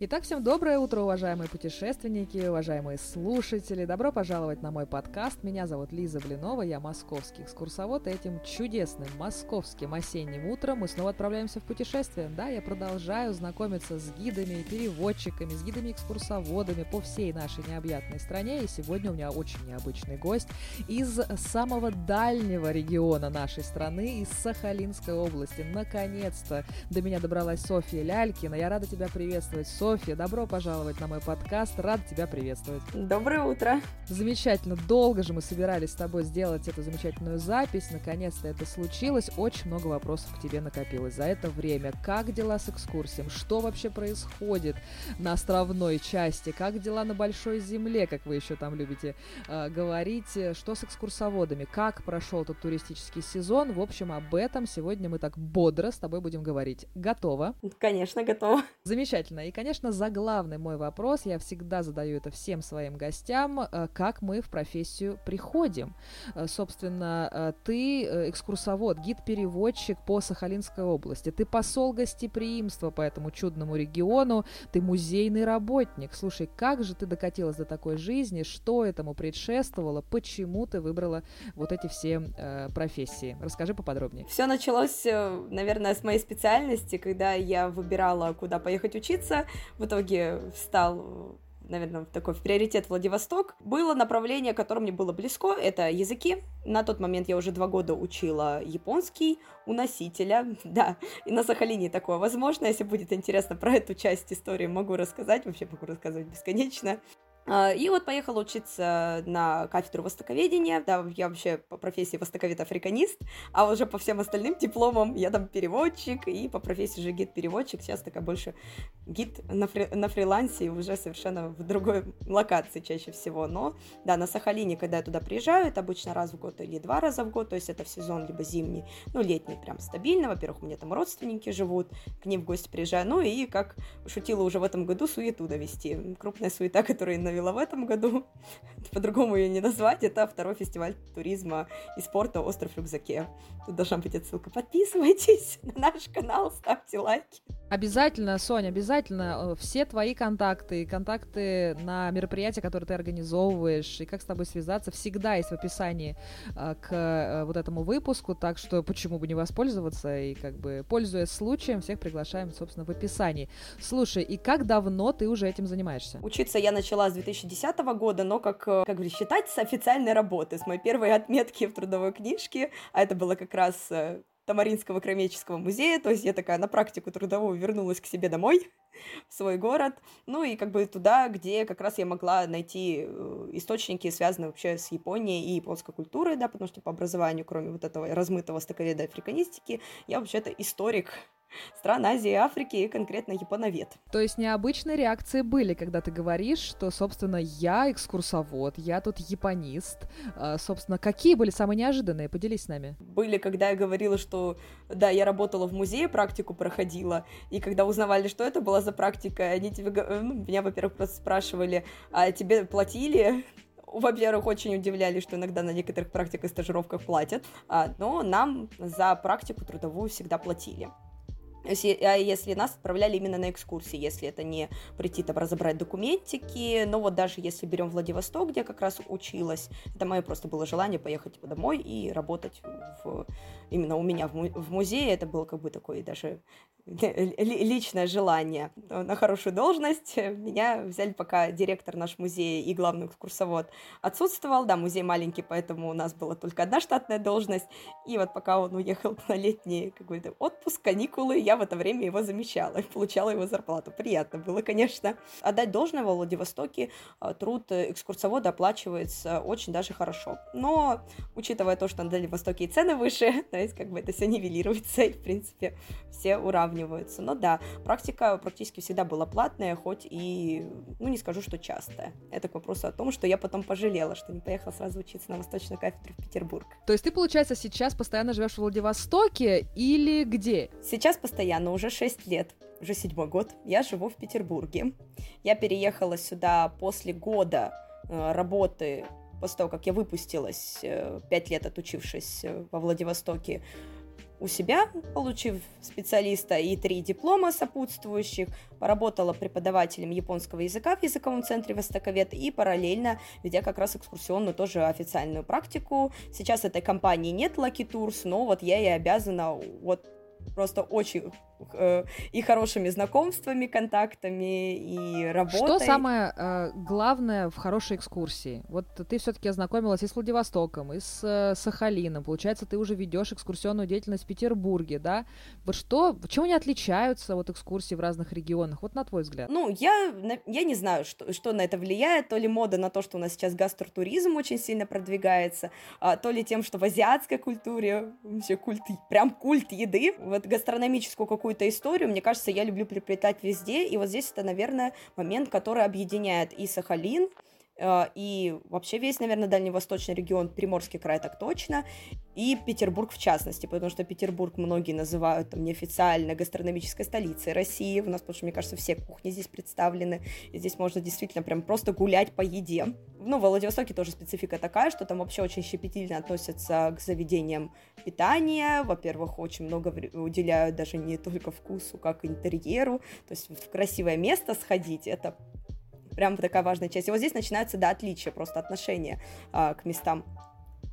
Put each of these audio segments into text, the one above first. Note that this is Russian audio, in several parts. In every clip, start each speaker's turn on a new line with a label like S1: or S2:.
S1: Итак, всем доброе утро, уважаемые путешественники, уважаемые слушатели. Добро пожаловать на мой подкаст. Меня зовут Лиза Блинова, я московский экскурсовод. И этим чудесным московским осенним утром мы снова отправляемся в путешествие. Да, я продолжаю знакомиться с гидами, переводчиками, с гидами-экскурсоводами по всей нашей необъятной стране. И сегодня у меня очень необычный гость из самого дальнего региона нашей страны, из Сахалинской области. Наконец-то до меня добралась Софья Лялькина. Я рада тебя приветствовать, Софья, добро пожаловать на мой подкаст. Рад тебя приветствовать.
S2: Доброе утро.
S1: Замечательно. Долго же мы собирались с тобой сделать эту замечательную запись. Наконец-то это случилось. Очень много вопросов к тебе накопилось за это время. Как дела с экскурсией? Что вообще происходит на островной части? Как дела на Большой Земле, как вы еще там любите э, говорить? Что с экскурсоводами? Как прошел тот туристический сезон? В общем, об этом сегодня мы так бодро с тобой будем говорить. Готова?
S2: Конечно, готова.
S1: Замечательно. И, конечно, конечно, заглавный мой вопрос, я всегда задаю это всем своим гостям, э, как мы в профессию приходим. Э, собственно, э, ты экскурсовод, гид-переводчик по Сахалинской области, ты посол гостеприимства по этому чудному региону, ты музейный работник. Слушай, как же ты докатилась до такой жизни, что этому предшествовало, почему ты выбрала вот эти все профессии? Расскажи поподробнее.
S2: Все началось, наверное, с моей специальности, когда я выбирала, куда поехать учиться в итоге встал наверное, такой в приоритет Владивосток, было направление, которое мне было близко, это языки. На тот момент я уже два года учила японский у носителя, да, и на Сахалине такое возможно, если будет интересно про эту часть истории, могу рассказать, вообще могу рассказывать бесконечно. А, и вот поехала учиться на кафедру востоковедения. Да, я вообще по профессии востоковед-африканист, а уже по всем остальным дипломам я там переводчик, и по профессии же гид-переводчик. Сейчас такая больше гид на, фри на фрилансе, уже совершенно в другой локации чаще всего. Но, да, на Сахалине, когда я туда приезжаю, это обычно раз в год или два раза в год, то есть это в сезон либо зимний, ну, летний прям стабильно. Во-первых, у меня там родственники живут, к ним в гости приезжаю. Ну, и, как шутила уже в этом году, суету довести. Крупная суета, которая провела в этом году. По-другому ее не назвать. Это второй фестиваль туризма и спорта «Остров рюкзаке». Тут должна быть отсылка. Подписывайтесь на наш канал, ставьте лайки.
S1: Обязательно, Соня, обязательно. Э, все твои контакты, контакты на мероприятия, которые ты организовываешь, и как с тобой связаться, всегда есть в описании э, к э, вот этому выпуску, так что почему бы не воспользоваться, и как бы, пользуясь случаем, всех приглашаем, собственно, в описании. Слушай, и как давно ты уже этим занимаешься?
S2: Учиться я начала с 2010 года, но как, как говорится, считать с официальной работы, с моей первой отметки в трудовой книжке, а это было как раз Тамаринского кромеческого музея, то есть я такая на практику трудовую вернулась к себе домой, в свой город, ну и как бы туда, где как раз я могла найти э, источники, связанные вообще с Японией и японской культурой, да, потому что по образованию, кроме вот этого размытого стоковеда африканистики, я вообще-то историк стран Азии и Африки, и конкретно японовед.
S1: То есть необычные реакции были, когда ты говоришь, что, собственно, я экскурсовод, я тут японист. А, собственно, какие были самые неожиданные? Поделись с нами.
S2: Были, когда я говорила, что, да, я работала в музее, практику проходила, и когда узнавали, что это была за практика, они тебе, ну, меня, во-первых, просто спрашивали, а тебе платили? во-первых, очень удивляли, что иногда на некоторых практиках и стажировках платят, а, но нам за практику трудовую всегда платили. А если нас отправляли именно на экскурсии, если это не прийти там разобрать документики, но вот даже если берем Владивосток, где я как раз училась, это мое просто было желание поехать домой и работать в, именно у меня в музее, это было как бы такое даже личное желание на хорошую должность. Меня взяли пока директор наш музея и главный экскурсовод отсутствовал. Да, музей маленький, поэтому у нас была только одна штатная должность. И вот пока он уехал на летний какой-то отпуск, каникулы, я в это время его замещала и получала его зарплату. Приятно было, конечно. Отдать должное во Владивостоке а, труд экскурсовода оплачивается очень даже хорошо. Но, учитывая то, что на Дальнем Востоке и цены выше, то есть как бы это все нивелируется, и, в принципе, все уравниваются. Но да, практика практически всегда была платная, хоть и, ну, не скажу, что часто. Это к вопросу о том, что я потом пожалела, что не поехала сразу учиться на восточную кафедру в Петербург.
S1: То есть ты, получается, сейчас постоянно живешь в Владивостоке или где?
S2: Сейчас постоянно, уже 6 лет уже седьмой год, я живу в Петербурге. Я переехала сюда после года э, работы, после того, как я выпустилась, э, пять лет отучившись э, во Владивостоке у себя, получив специалиста и три диплома сопутствующих, поработала преподавателем японского языка в языковом центре Востоковед и параллельно ведя как раз экскурсионную тоже официальную практику. Сейчас этой компании нет Lucky Tours, но вот я и обязана вот просто очень и хорошими знакомствами, контактами, и работой.
S1: Что самое э, главное в хорошей экскурсии? Вот ты все-таки ознакомилась и с Владивостоком, и с э, Сахалином. Получается, ты уже ведешь экскурсионную деятельность в Петербурге, да? Вот что, чем они отличаются, вот экскурсии в разных регионах? Вот на твой взгляд.
S2: Ну, я, я не знаю, что, что на это влияет. То ли мода на то, что у нас сейчас гастротуризм очень сильно продвигается, а, то ли тем, что в азиатской культуре вообще культ, прям культ еды. Вот гастрономическую какую-то историю, мне кажется, я люблю приплетать везде, и вот здесь это, наверное, момент, который объединяет и Сахалин, и вообще весь, наверное, дальневосточный регион, Приморский край так точно, и Петербург в частности, потому что Петербург многие называют там неофициально гастрономической столицей России, у нас, потому что, мне кажется, все кухни здесь представлены, и здесь можно действительно прям просто гулять по еде. Ну, в Владивостоке тоже специфика такая, что там вообще очень щепетильно относятся к заведениям питания, во-первых, очень много уделяют даже не только вкусу, как интерьеру, то есть в красивое место сходить, это прям такая важная часть. И вот здесь начинается, да, отличие, просто отношения а, к местам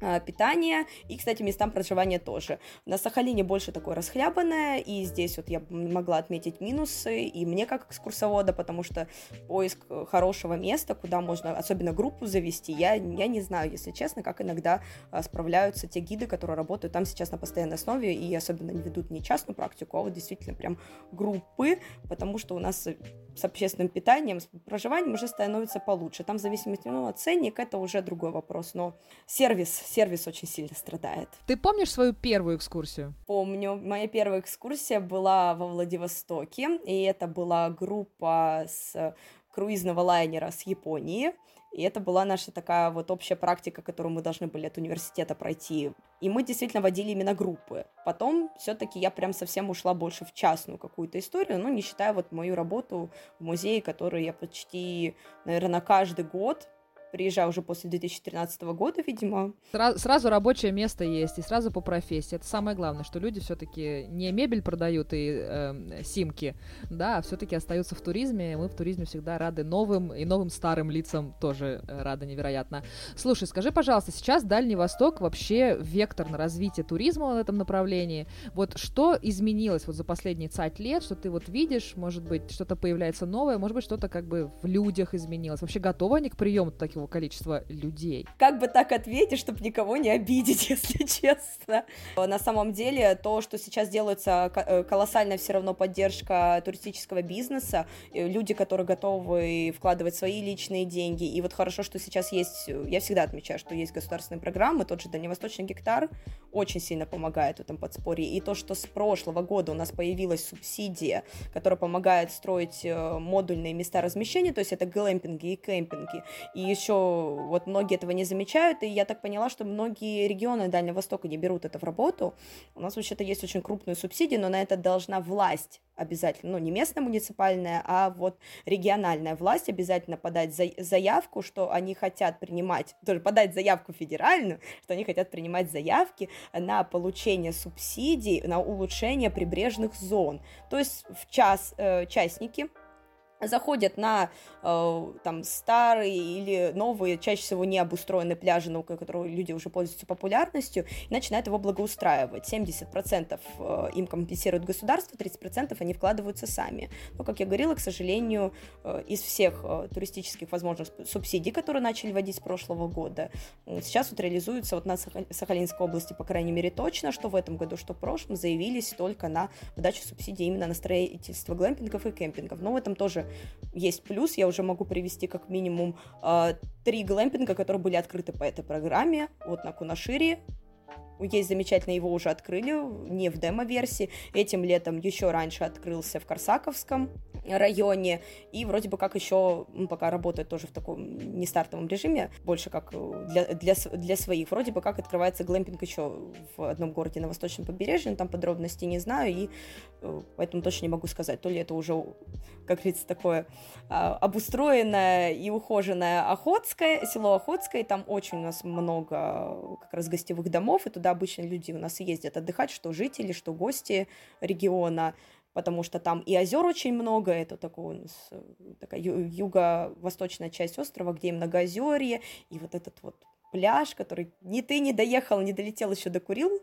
S2: а, питания и, кстати, местам проживания тоже. На Сахалине больше такое расхлябанное, и здесь вот я могла отметить минусы, и мне как экскурсовода, потому что поиск хорошего места, куда можно особенно группу завести, я, я не знаю, если честно, как иногда а, справляются те гиды, которые работают там сейчас на постоянной основе, и особенно не ведут не частную практику, а вот действительно прям группы, потому что у нас с общественным питанием, с проживанием уже становится получше. Там в зависимости ну, от ценник, это уже другой вопрос, но сервис сервис очень сильно страдает.
S1: Ты помнишь свою первую экскурсию?
S2: Помню. Моя первая экскурсия была во Владивостоке, и это была группа с круизного лайнера с Японии. И это была наша такая вот общая практика, которую мы должны были от университета пройти. И мы действительно водили именно группы. Потом все-таки я прям совсем ушла больше в частную какую-то историю, ну, не считая вот мою работу в музее, которую я почти, наверное, каждый год приезжаю уже после 2013 года, видимо.
S1: Сразу, сразу рабочее место есть, и сразу по профессии. Это самое главное, что люди все-таки не мебель продают и э, симки, да, а все-таки остаются в туризме. Мы в туризме всегда рады новым и новым старым лицам тоже э, рады невероятно. Слушай, скажи, пожалуйста, сейчас Дальний Восток вообще вектор на развитие туризма в этом направлении. Вот что изменилось вот за последние цать лет, что ты вот видишь, может быть, что-то появляется новое, может быть, что-то как бы в людях изменилось. Вообще готовы они к приему таких такого количества людей.
S2: Как бы так ответить, чтобы никого не обидеть, если честно. На самом деле, то, что сейчас делается, э, колоссальная все равно поддержка туристического бизнеса, э, люди, которые готовы вкладывать свои личные деньги. И вот хорошо, что сейчас есть, я всегда отмечаю, что есть государственные программы, тот же Дальневосточный гектар очень сильно помогает в этом подспорье. И то, что с прошлого года у нас появилась субсидия, которая помогает строить э, модульные места размещения, то есть это глэмпинги и кемпинги. И еще еще вот многие этого не замечают, и я так поняла, что многие регионы Дальнего Востока не берут это в работу. У нас вообще-то есть очень крупные субсидии, но на это должна власть обязательно, ну, не местная муниципальная, а вот региональная власть обязательно подать за, заявку, что они хотят принимать, тоже подать заявку федеральную, что они хотят принимать заявки на получение субсидий, на улучшение прибрежных зон. То есть в час э, частники заходят на э, там старые или новые, чаще всего не обустроенные пляжи, но которые люди уже пользуются популярностью, и начинают его благоустраивать. 70% э, им компенсирует государство, 30% они вкладываются сами. Но, как я говорила, к сожалению, э, из всех э, туристических возможных субсидий, которые начали вводить с прошлого года, сейчас вот реализуются вот на Сахалинской области, по крайней мере, точно, что в этом году, что в прошлом, заявились только на выдачу субсидий именно на строительство глэмпингов и кемпингов. Но в этом тоже есть плюс. Я уже могу привести как минимум э, три глэмпинга, которые были открыты по этой программе. Вот на Кунашире, есть замечательно, его уже открыли, не в демо-версии. Этим летом еще раньше открылся в Корсаковском. районе, и вроде бы как еще пока работает тоже в таком не стартовом режиме, больше как э, для, для, для своих. Вроде бы как открывается глэмпинг еще в одном городе на восточном побережье, но там подробностей не знаю, и э, поэтому точно не могу сказать, то ли это уже, как говорится, такое а, обустроенное и ухоженное Охотское, село Охотское, там очень у нас много как раз гостевых домов, и туда обычно люди у нас ездят отдыхать, что жители, что гости региона, потому что там и озер очень много, это такой у нас э, такая юго-восточная часть острова, где и многоозерье, и вот этот вот пляж, который ни ты не доехал, не долетел еще до Курил,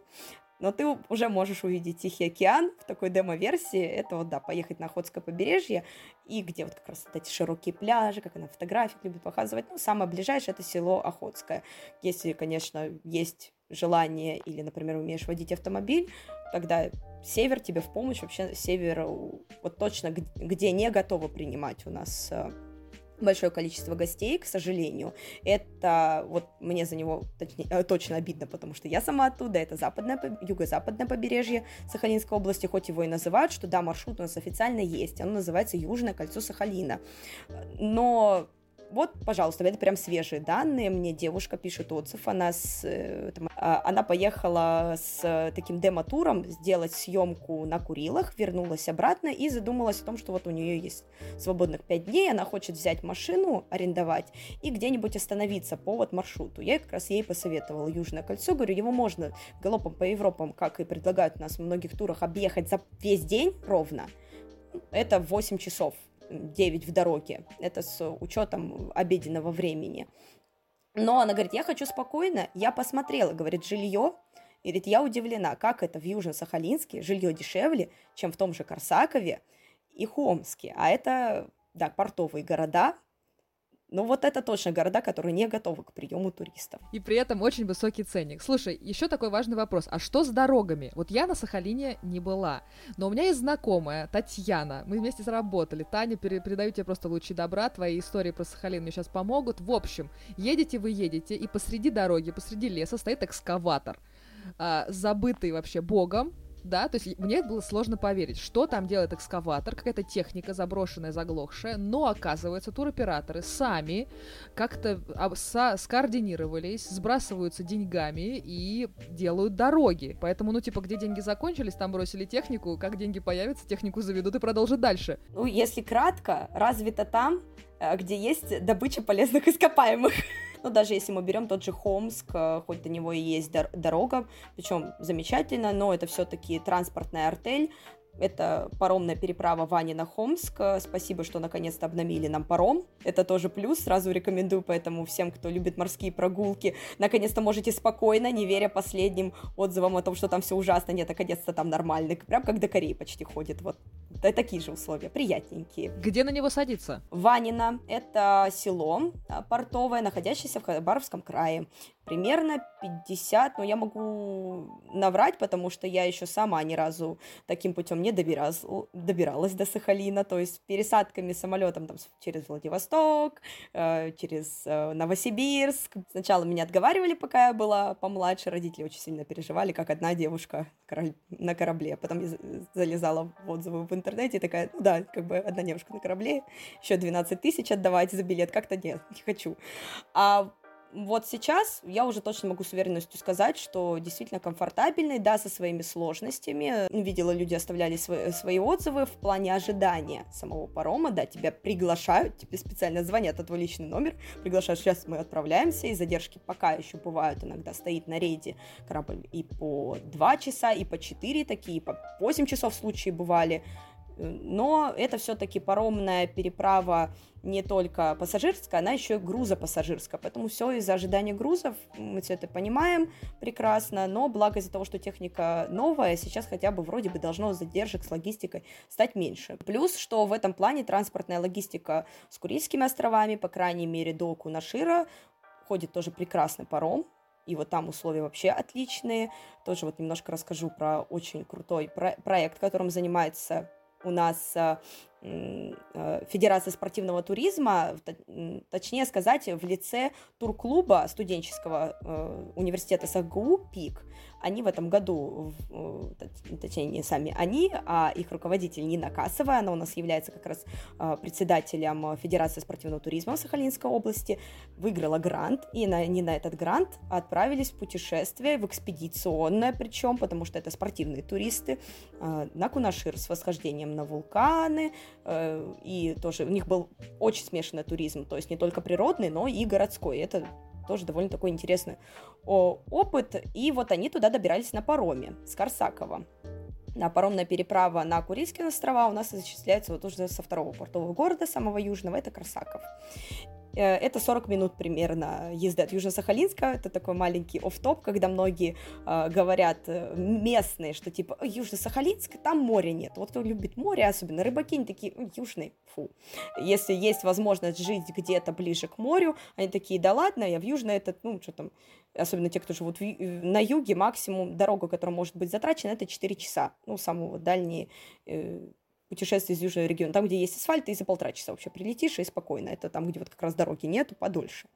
S2: но ты уже можешь увидеть Тихий океан в такой демо-версии. Это вот, да, поехать на Охотское побережье, и где вот как раз вот эти широкие пляжи, как она фотографии любит показывать. Ну, самое ближайшее — это село Охотское. Если, конечно, есть желание или, например, умеешь водить автомобиль, тогда север тебе в помощь. Вообще север вот точно где не готовы принимать у нас э, большое количество гостей, к сожалению. Это вот мне за него точнее, э, точно обидно, потому что я сама оттуда, это западное, юго-западное побережье Сахалинской области, хоть его и называют, что да, маршрут у нас официально есть, оно называется Южное кольцо Сахалина. Но вот, пожалуйста, это прям свежие данные. Мне девушка пишет отзыв. Она, с, э, там, а, она поехала с таким демо-туром сделать съемку на Курилах, вернулась обратно и задумалась о том, что вот у нее есть свободных пять дней, она хочет взять машину, арендовать и где-нибудь остановиться по вот маршруту. Я как раз ей посоветовала Южное кольцо. Говорю, его можно галопом по Европам, как и предлагают у нас в многих турах, объехать за весь день ровно. Это 8 часов 9 в дороге. Это с учетом обеденного времени. Но она говорит, я хочу спокойно. Я посмотрела, говорит, жилье. И говорит, я удивлена, как это в Южно-Сахалинске жилье дешевле, чем в том же Корсакове и Хомске. А это, да, портовые города, ну вот это точно города, которые не готовы к приему туристов.
S1: И при этом очень высокий ценник. Слушай, еще такой важный вопрос. А что с дорогами? Вот я на Сахалине не была, но у меня есть знакомая, Татьяна. Мы вместе заработали. Таня, передаю тебе просто лучи добра. Твои истории про Сахалин мне сейчас помогут. В общем, едете вы едете, и посреди дороги, посреди леса стоит экскаватор. А, забытый вообще богом, да, то есть мне было сложно поверить, что там делает экскаватор, какая-то техника заброшенная, заглохшая, но оказывается туроператоры сами как-то скоординировались, сбрасываются деньгами и делают дороги. Поэтому, ну, типа, где деньги закончились, там бросили технику, как деньги появятся, технику заведут и продолжат дальше.
S2: Ну, если кратко, развито там, э, где есть добыча полезных ископаемых. Но даже если мы берем тот же Хомск, э, хоть до него и есть дорога, причем замечательно, но это все-таки транспортная артель, это паромная переправа Вани на Хомск. Спасибо, что наконец-то обновили нам паром. Это тоже плюс. Сразу рекомендую, поэтому всем, кто любит морские прогулки, наконец-то можете спокойно, не веря последним отзывам о том, что там все ужасно, нет, наконец-то там нормально. Прям как до Кореи почти ходит. Вот да, такие же условия, приятненькие.
S1: Где на него садиться?
S2: Ванина. Это село а, портовое, находящееся в Хабаровском крае примерно 50, но я могу наврать, потому что я еще сама ни разу таким путем не добиралась, добиралась до Сахалина, то есть пересадками самолетом там, через Владивосток, э, через э, Новосибирск. Сначала меня отговаривали, пока я была помладше, родители очень сильно переживали, как одна девушка на корабле. Потом я залезала в отзывы в интернете такая, ну да, как бы одна девушка на корабле, еще 12 тысяч отдавать за билет, как-то нет, не хочу. А вот сейчас я уже точно могу с уверенностью сказать, что действительно комфортабельный, да, со своими сложностями. Видела, люди оставляли свои, свои отзывы в плане ожидания самого парома, да, тебя приглашают, тебе специально звонят, а твой личный номер, приглашают, сейчас мы отправляемся, и задержки пока еще бывают, иногда стоит на рейде корабль и по 2 часа, и по 4 такие, и по 8 часов случаи бывали, но это все-таки паромная переправа не только пассажирская, она еще и грузопассажирская, поэтому все из-за ожидания грузов, мы все это понимаем прекрасно, но благо из-за того, что техника новая, сейчас хотя бы вроде бы должно задержек с логистикой стать меньше. Плюс, что в этом плане транспортная логистика с Курильскими островами, по крайней мере до Кунашира, ходит тоже прекрасный паром, и вот там условия вообще отличные. Тоже вот немножко расскажу про очень крутой про- проект, которым занимается у нас э, э, Федерация спортивного туризма, точнее сказать, в лице турклуба студенческого э, университета САГУ «ПИК», они в этом году, точнее, не сами они, а их руководитель Нина Касова, она у нас является как раз председателем Федерации спортивного туризма в Сахалинской области, выиграла грант, и на, они на этот грант отправились в путешествие, в экспедиционное причем, потому что это спортивные туристы, на Кунашир с восхождением на вулканы, и тоже у них был очень смешанный туризм, то есть не только природный, но и городской. Это тоже довольно такой интересный опыт. И вот они туда добирались на пароме с Корсакова. На паромная переправа на Курильские острова у нас осуществляется вот уже со второго портового города, самого южного, это Корсаков. Э, это 40 минут примерно езды от Южно-Сахалинска. Это такой маленький оф-топ, когда многие э, говорят э, местные, что типа Южно-Сахалинск, там моря нет. Вот кто любит море, особенно рыбаки, они такие, южный, фу. Если есть возможность жить где-то ближе к морю, они такие, да ладно, я в Южно, это, ну, что там, особенно те, кто живут в, на юге, максимум дорога, которая может быть затрачена, это 4 часа. Ну, самые дальние э, путешествие из южного региона. Там, где есть асфальт, и за полтора часа вообще прилетишь, и спокойно. Это там, где вот как раз дороги нету, подольше.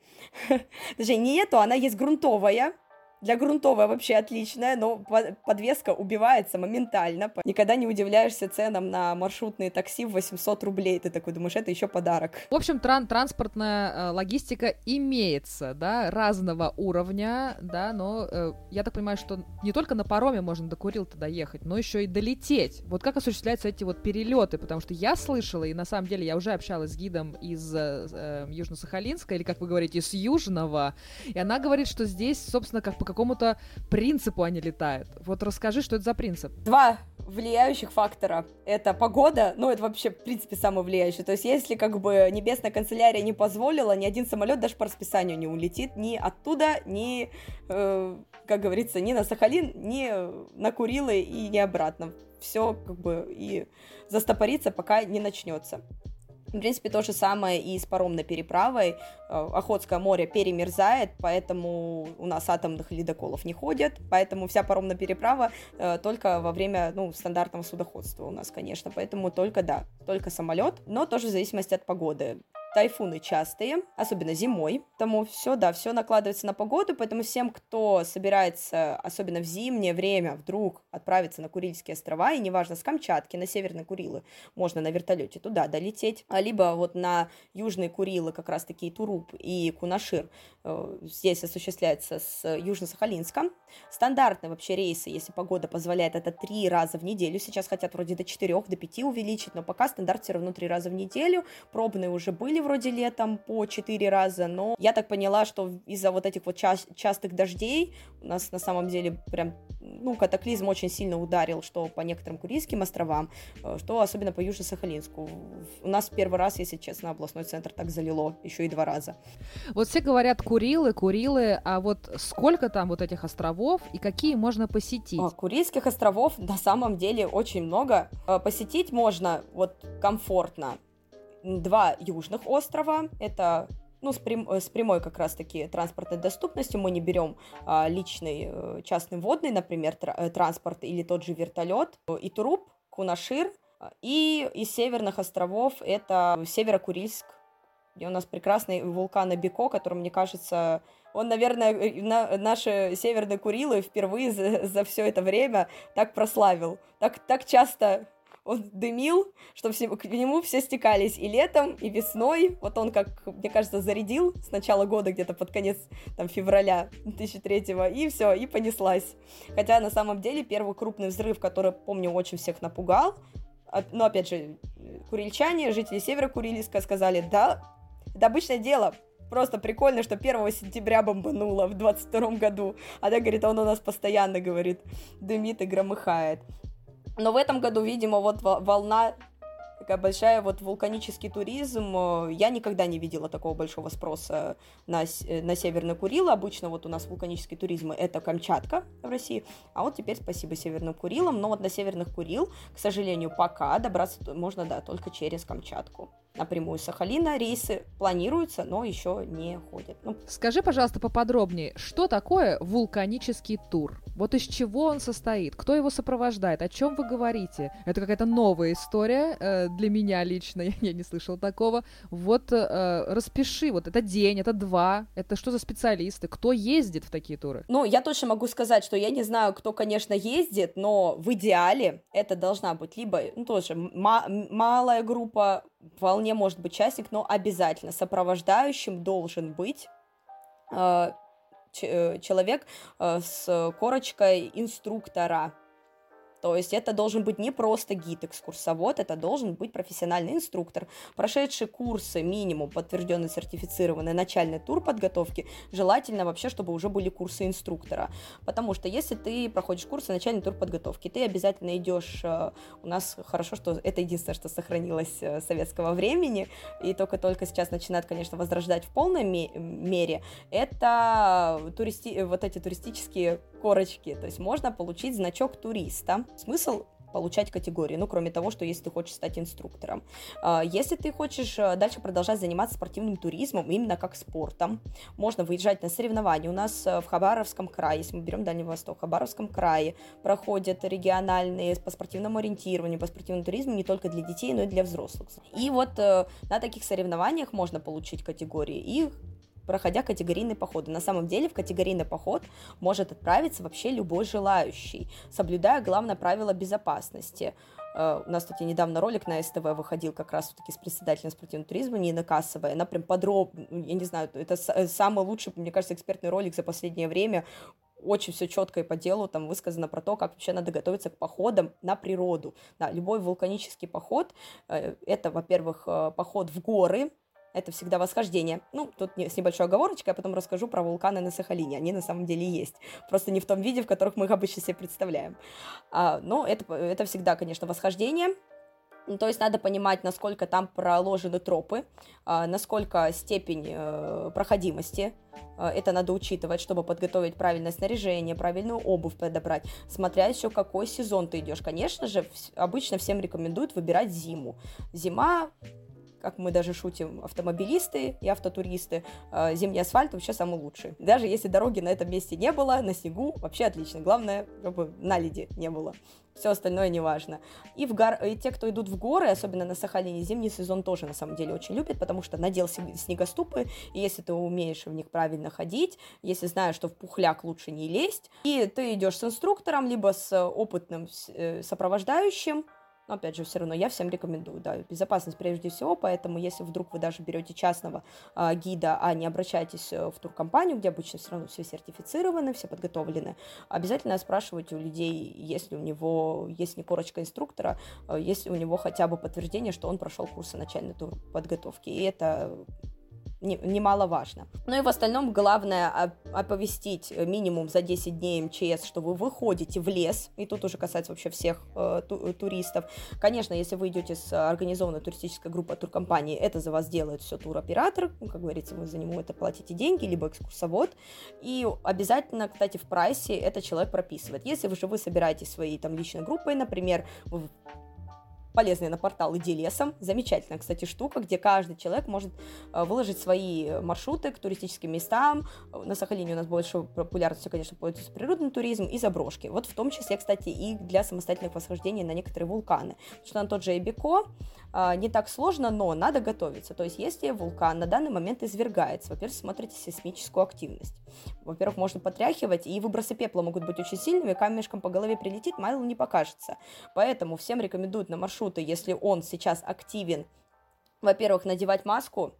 S2: Даже нету, она есть грунтовая, для грунтовой вообще отличная, но подвеска убивается моментально. Никогда не удивляешься ценам на маршрутные такси в 800 рублей. Ты такой думаешь, это еще подарок.
S1: В общем, тран транспортная э, логистика имеется, да, разного уровня, да, но э, я так понимаю, что не только на пароме можно до Курил туда ехать, но еще и долететь. Вот как осуществляются эти вот перелеты, потому что я слышала, и на самом деле я уже общалась с гидом из э, э Южно-Сахалинска, или, как вы говорите, с Южного, и она говорит, что здесь, собственно, как по какому-то принципу они летают. Вот расскажи, что это за принцип.
S2: Два влияющих фактора. Это погода, ну, это вообще, в принципе, самое влияющее. То есть, если, как бы, небесная канцелярия не позволила, ни один самолет даже по расписанию не улетит ни оттуда, ни, э, как говорится, ни на Сахалин, ни на Курилы и не обратно. Все, как бы, и застопорится, пока не начнется. В принципе, то же самое и с паромной переправой. Э, Охотское море перемерзает, поэтому у нас атомных ледоколов не ходят, поэтому вся паромная переправа э, только во время ну, стандартного судоходства у нас, конечно. Поэтому только, да, только самолет, но тоже в зависимости от погоды. Тайфуны частые, особенно зимой, потому все, да, все накладывается на погоду, поэтому всем, кто собирается, особенно в зимнее время, вдруг отправиться на Курильские острова, и неважно, с Камчатки на Северные Курилы, можно на вертолете туда долететь, а либо вот на Южные Курилы, как раз-таки и Туруп, и Кунашир, э, здесь осуществляется с Южно-Сахалинска. Стандартные вообще рейсы, если погода позволяет, это три раза в неделю, сейчас хотят вроде до четырех, до пяти увеличить, но пока стандарт все равно три раза в неделю, пробные уже были вроде летом по 4 раза, но я так поняла, что из-за вот этих вот ча- частых дождей у нас на самом деле прям, ну, катаклизм очень сильно ударил, что по некоторым Курильским островам, э, что особенно по Южно-Сахалинску. У нас первый раз, если честно, областной центр так залило, еще и два раза.
S1: Вот все говорят Курилы, Курилы, а вот сколько там вот этих островов и какие можно посетить? А,
S2: Курильских островов на самом деле очень много. Э, посетить можно вот комфортно два южных острова. Это ну, с, прям, с прямой как раз-таки транспортной доступностью. Мы не берем а, личный э, частный водный, например, тр- э, транспорт или тот же вертолет. И Туруп, Кунашир. И из северных островов это Северо-Курильск, где у нас прекрасный вулкан Абико, который, мне кажется, он, наверное, э, на, наши северные Курилы впервые за, за все это время так прославил. Так, так часто он дымил, что все, к нему все стекались и летом, и весной. Вот он, как, мне кажется, зарядил с начала года, где-то под конец там, февраля 2003 и все, и понеслась. Хотя на самом деле первый крупный взрыв, который, помню, очень всех напугал, но опять же, курильчане, жители Севера Курильска сказали, да, это обычное дело, просто прикольно, что 1 сентября бомбануло в 22 году. А так, говорит, он у нас постоянно, говорит, дымит и громыхает. Но в этом году, видимо, вот волна такая большая, вот вулканический туризм. Я никогда не видела такого большого спроса на, э, на Северный Курил. Обычно вот у нас вулканический туризм это Камчатка в России, а вот теперь спасибо Северным Курилам. Но вот на Северных Курил, к сожалению, пока добраться можно, да, только через Камчатку. Напрямую с Сахалина. Рейсы планируются, но еще не ходят.
S1: Ну. Скажи, пожалуйста, поподробнее, что такое вулканический тур? Вот из чего он состоит? Кто его сопровождает? О чем вы говорите? Это какая-то новая история э, для меня лично, я, я не слышала такого. Вот э, распиши, вот это день, это два, это что за специалисты? Кто ездит в такие туры?
S2: Ну, я точно могу сказать, что я не знаю, кто, конечно, ездит, но в идеале это должна быть либо, ну, тоже малая группа, вполне может быть частник, но обязательно сопровождающим должен быть э, э человек э, с корочкой инструктора. То есть это должен быть не просто гид-экскурсовод, это должен быть профессиональный инструктор, прошедший курсы минимум, подтвержденный, сертифицированный начальный тур подготовки, желательно вообще, чтобы уже были курсы инструктора. Потому что если ты проходишь курсы начальный тур подготовки, ты обязательно идешь, э, у нас хорошо, что это единственное, что сохранилось э, советского времени, и только-только сейчас начинают, конечно, возрождать в полной мере, это туристи... вот эти туристические корочки, то есть можно получить значок туриста, Смысл получать категории, ну, кроме того, что если ты хочешь стать инструктором. А, если ты хочешь э, дальше продолжать заниматься спортивным туризмом, именно как спортом, можно выезжать на соревнования. У нас э, в Хабаровском крае, если мы берем Дальний Восток, в Хабаровском крае проходят региональные по спортивному ориентированию, по спортивному туризму не только для детей, но и для взрослых. И вот э, на таких соревнованиях можно получить категории. И проходя категорийный поход. на самом деле в категорийный поход может отправиться вообще любой желающий, соблюдая главное правило безопасности. Uh, у нас, кстати, недавно ролик на СТВ выходил как раз таки с председателем спортивного туризма Нина Кассовой. Она прям подробно, я не знаю, это э, самый лучший, мне кажется, экспертный ролик за последнее время. Очень все четко и по делу там высказано про то, как вообще надо готовиться к походам на природу. Да, любой вулканический поход, э, это, во-первых, э, поход в горы, это всегда восхождение. Ну, тут с небольшой оговорочкой, я потом расскажу про вулканы на Сахалине. Они на самом деле есть. Просто не в том виде, в которых мы их обычно себе представляем. А, но это, это всегда, конечно, восхождение. Ну, то есть надо понимать, насколько там проложены тропы, а, насколько степень э, проходимости. А, это надо учитывать, чтобы подготовить правильное снаряжение, правильную обувь подобрать. Смотря еще какой сезон ты идешь. Конечно же, обычно всем рекомендуют выбирать зиму. Зима как мы даже шутим, автомобилисты и автотуристы, э, зимний асфальт вообще самый лучший. Даже если дороги на этом месте не было, на снегу вообще отлично. Главное, чтобы на леде не было. Все остальное не важно. И, в гор... и те, кто идут в горы, особенно на Сахалине, зимний сезон тоже на самом деле очень любят, потому что надел снегоступы, и если ты умеешь в них правильно ходить, если знаешь, что в пухляк лучше не лезть, и ты идешь с инструктором, либо с опытным э, сопровождающим, опять же, все равно я всем рекомендую, да, безопасность прежде всего, поэтому если вдруг вы даже берете частного а, гида, а не обращаетесь э, в туркомпанию, где обычно все равно все сертифицированы, все подготовлены, обязательно спрашивайте у людей, если у него есть не корочка инструктора, а если у него хотя бы подтверждение, что он прошел курсы начальной подготовки, и это немаловажно. Ну и в остальном главное оповестить минимум за 10 дней МЧС, что вы выходите в лес, и тут уже касается вообще всех э, ту туристов. Конечно, если вы идете с организованной туристической группой туркомпании, это за вас делает все туроператор, ну, как говорится, вы за него это платите деньги, либо экскурсовод, и обязательно, кстати, в прайсе это человек прописывает. Если же вы собираете свои там личной группой, например, полезная на портал «Иди лесом». Замечательная, кстати, штука, где каждый человек может э, выложить свои маршруты к туристическим местам. На Сахалине у нас больше популярностью, конечно, пользуется природный туризм и заброшки. Вот в том числе, кстати, и для самостоятельных восхождений на некоторые вулканы. Потому что на тот же Эбико а, не так сложно, но надо готовиться. То есть, если вулкан на данный момент извергается, во-первых, смотрите сейсмическую активность. Во-первых, можно потряхивать, и выбросы пепла могут быть очень сильными, камешком по голове прилетит, мало не покажется. Поэтому всем рекомендуют на маршруты, если он сейчас активен, во-первых, надевать маску,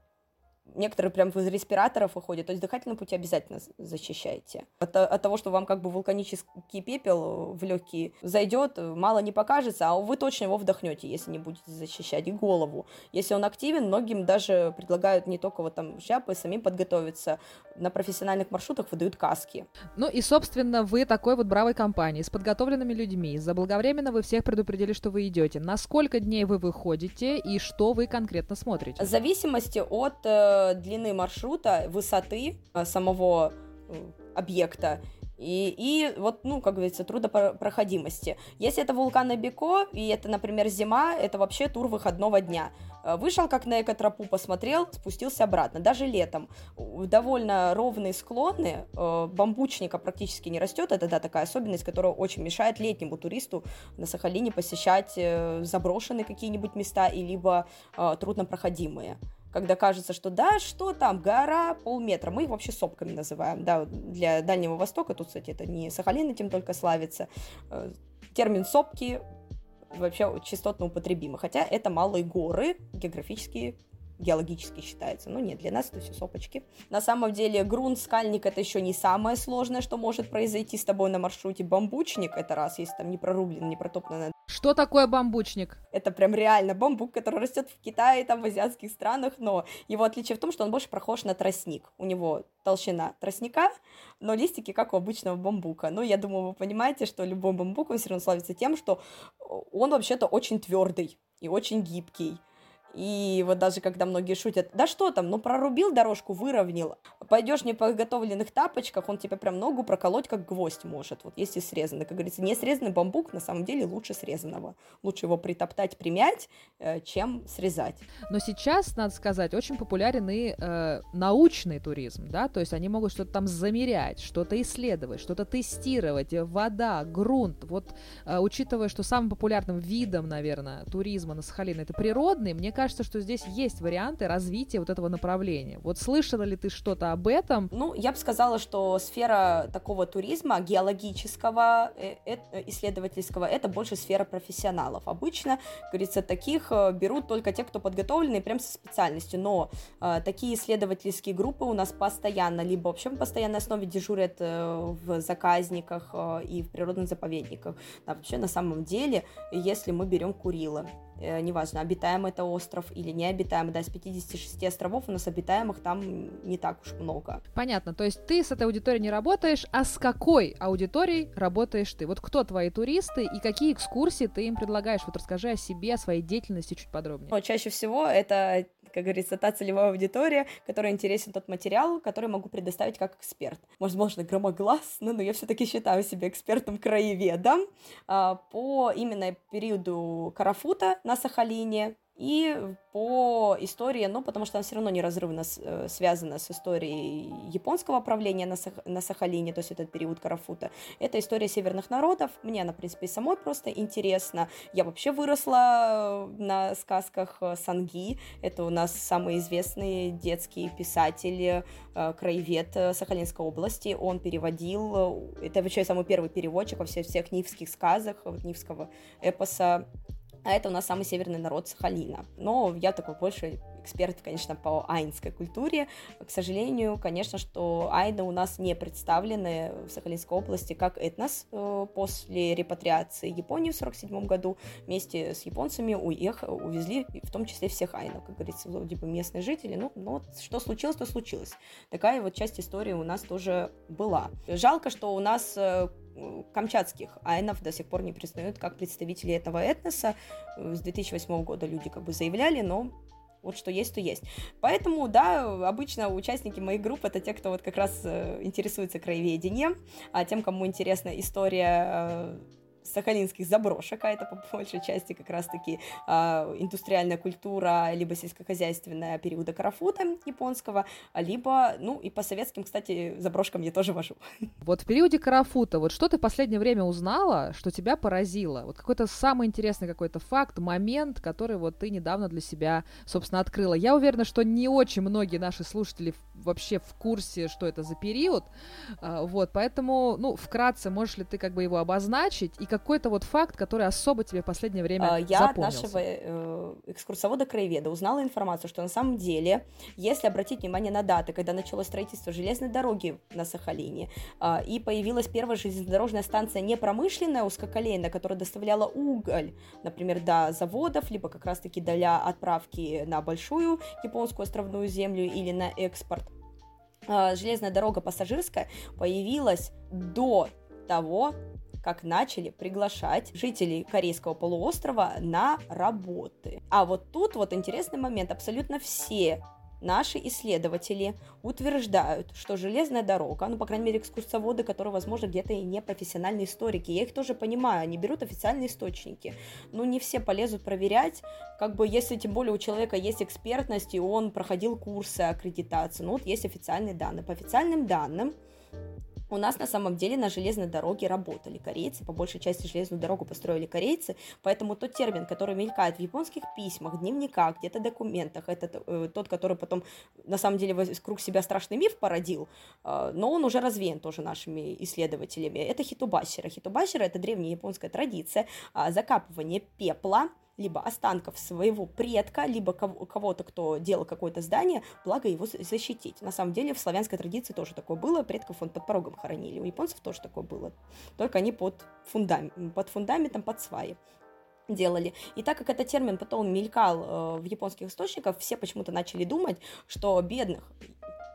S2: Некоторые прям из респираторов выходят, то есть дыхательные пути обязательно защищайте. От, от того, что вам как бы вулканический пепел в легкие зайдет, мало не покажется, а вы точно его вдохнете, если не будете защищать и голову. Если он активен, многим даже предлагают не только вот там шляпы, самим подготовиться. На профессиональных маршрутах выдают каски.
S1: Ну и, собственно, вы такой вот бравой компании, с подготовленными людьми. Заблаговременно вы всех предупредили, что вы идете. На сколько дней вы выходите и что вы конкретно смотрите?
S2: В зависимости от э, длины маршрута, высоты э, самого э, объекта И, и вот, ну, как говорится, трудопроходимости. Если это вулкан Абико, и это, например, зима, это вообще тур выходного дня. Э, вышел как на экотропу, посмотрел, спустился обратно. Даже летом довольно ровные склоны, бамбучника практически не растет. Это, да, такая особенность, которая очень мешает летнему туристу на Сахалине посещать заброшенные какие-нибудь места и либо труднопроходимые когда кажется, что да, что там, гора полметра, мы их вообще сопками называем, да, для Дальнего Востока, тут, кстати, это не Сахалин этим только славится, термин сопки вообще частотно употребимы. Хотя это малые горы, географические геологически считается. Ну нет, для нас это все сопочки. На самом деле грунт, скальник это еще не самое сложное, что может произойти с тобой на маршруте. Бамбучник это раз, если там не прорублено, не протоптано.
S1: Что такое бамбучник?
S2: Это прям реально бамбук, который растет в Китае, там в азиатских странах, но его отличие в том, что он больше похож на тростник. У него толщина тростника, но листики как у обычного бамбука. Но я думаю, вы понимаете, что любой бамбук, он все равно славится тем, что он вообще-то очень твердый и очень гибкий. И вот даже когда многие шутят, да что там, ну прорубил дорожку, выровнял, пойдешь в неподготовленных тапочках, он тебе прям ногу проколоть, как гвоздь может, вот если срезанный. Как говорится, не срезанный бамбук на самом деле лучше срезанного. Лучше его притоптать, примять, э, чем срезать.
S1: Но сейчас, надо сказать, очень популярен и э, научный туризм, да, то есть они могут что-то там замерять, что-то исследовать, что-то тестировать, вода, грунт. Вот э, учитывая, что самым популярным видом, наверное, туризма на Сахалине это природный, мне кажется, кажется, что здесь есть варианты развития вот этого направления. Вот слышала ли ты что-то об этом?
S2: Ну, я бы сказала, что сфера такого туризма геологического, э, э, исследовательского, это больше сфера профессионалов. Обычно, говорится, таких э, берут только те, кто подготовлены прям со специальностью, но такие исследовательские группы у нас постоянно, либо вообще по постоянной основе дежурят в заказниках и в природных заповедниках. Да, вообще, на самом деле, если мы берем Курилы, э, неважно, обитаем это остров или необитаемый, да, из 56 островов у нас обитаемых там не так уж много.
S1: Понятно, то есть ты с этой аудиторией не работаешь, а с какой аудиторией работаешь ты? Вот кто твои туристы и какие экскурсии ты им предлагаешь? Вот расскажи о себе, о своей деятельности чуть подробнее.
S2: Но чаще всего это как говорится, та целевая аудитория, которая интересен тот материал, который могу предоставить как эксперт. Может, можно громогласно, но я все-таки считаю себя экспертом-краеведом а, по именно периоду Карафута на Сахалине, и по истории, ну, потому что она все равно неразрывно э, связана с историей японского правления на, Сах на Сахалине, то есть этот период Карафута. Это история северных народов, мне она, в принципе, самой просто интересна. Я вообще выросла э, на сказках э, Санги, это у нас самый известный детский писатель, краевед Сахалинской области, он переводил, это вообще самый первый переводчик во всех, всех нивских сказах, нивского эпоса а это у нас самый северный народ Сахалина. Но я такой больше эксперт, конечно, по айнской культуре. К сожалению, конечно, что айны у нас не представлены в Сахалинской области как этнос. Э, после репатриации Японии в 1947 году вместе с японцами уех, увезли в том числе всех айнов, как говорится, вроде бы местные жители. Ну, но что случилось, то случилось. Такая вот часть истории у нас тоже была. Жалко, что у нас э, камчатских айнов до сих пор не признают как представители этого этноса. С 2008 года люди как бы заявляли, но вот что есть, то есть. Поэтому, да, обычно участники моей группы это те, кто вот как раз э, интересуется краеведением, а тем, кому интересна история э, сахалинских заброшек, а это по большей части как раз-таки э, индустриальная культура, либо сельскохозяйственная периода Карафута японского, либо, ну, и по советским, кстати, заброшкам я тоже вожу.
S1: Вот в периоде Карафута, вот что ты последнее время узнала, что тебя поразило? Вот какой-то самый интересный какой-то факт, момент, который вот ты недавно для себя, собственно, открыла. Я уверена, что не очень многие наши слушатели вообще в курсе, что это за период, а, вот, поэтому, ну, вкратце, можешь ли ты как бы его обозначить, и какой-то вот факт, который особо тебе в последнее время
S2: а, Я от нашего э, экскурсовода-краеведа узнала информацию, что на самом деле, если обратить внимание на даты, когда началось строительство железной дороги на Сахалине, э, и появилась первая железнодорожная станция не промышленная, узкоколейная, которая доставляла уголь, например, до заводов, либо как раз-таки для отправки на большую японскую островную землю или на экспорт, э, железная дорога пассажирская появилась до того, как начали приглашать жителей Корейского полуострова на работы. А вот тут вот интересный момент. Абсолютно все наши исследователи утверждают, что железная дорога, ну, по крайней мере, экскурсоводы, которые, возможно, где-то и не профессиональные историки, я их тоже понимаю, они берут официальные источники, ну, не все полезут проверять, как бы, если тем более у человека есть экспертность, и он проходил курсы аккредитации, ну, вот есть официальные данные. По официальным данным, у нас на самом деле на железной дороге работали корейцы, по большей части железную дорогу построили корейцы, поэтому тот термин, который мелькает в японских письмах, дневниках, где-то документах, это э, тот, который потом на самом деле вокруг себя страшный миф породил, э, но он уже развеян тоже нашими исследователями. Это хитубашира. Хитубашира — это древняя японская традиция э, закапывания пепла либо останков своего предка, либо кого-то, кто делал какое-то здание, благо его защитить. На самом деле в славянской традиции тоже такое было, предков он под порогом хоронили, у японцев тоже такое было, только они под, фундамент, под фундаментом, под сваи делали. И так как этот термин потом мелькал э, в японских источниках, все почему-то начали думать, что бедных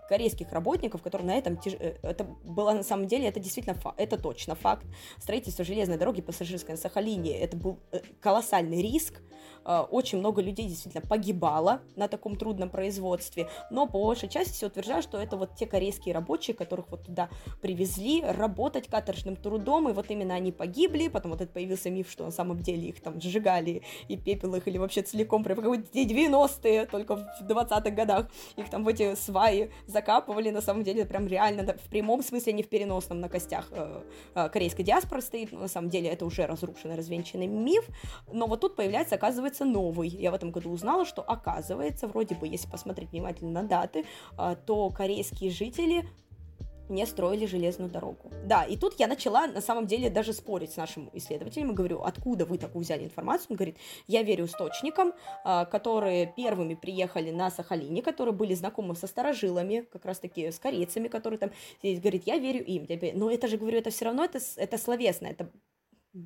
S2: корейских работников, которые на этом... Тяж... Э, это было на самом деле, это действительно факт, это точно факт. Строительство железной дороги пассажирской на Сахалине, это был э, колоссальный риск, очень много людей действительно погибало на таком трудном производстве, но по большей части все утверждают, что это вот те корейские рабочие, которых вот туда привезли работать каторжным трудом, и вот именно они погибли, потом вот это появился миф, что на самом деле их там сжигали и пепел их, или вообще целиком, прям как 90-е, только в 20-х годах, их там в эти сваи закапывали, на самом деле прям реально, в прямом смысле, не в переносном, на костях э, э, корейской диаспоры стоит, но на самом деле это уже разрушенный, развенчанный миф, но вот тут появляется, оказывается, появляется новый. Я в этом году узнала, что оказывается, вроде бы, если посмотреть внимательно на даты, а, то корейские жители не строили железную дорогу. Да, и тут я начала, на самом деле, даже спорить с нашим исследователем. И говорю, откуда вы такую взяли информацию? Он говорит, я верю источникам, а, которые первыми приехали на Сахалине, которые были знакомы со старожилами, как раз-таки с корейцами, которые там здесь, говорит, я верю им. Но это же, говорю, это все равно, это, это словесно, это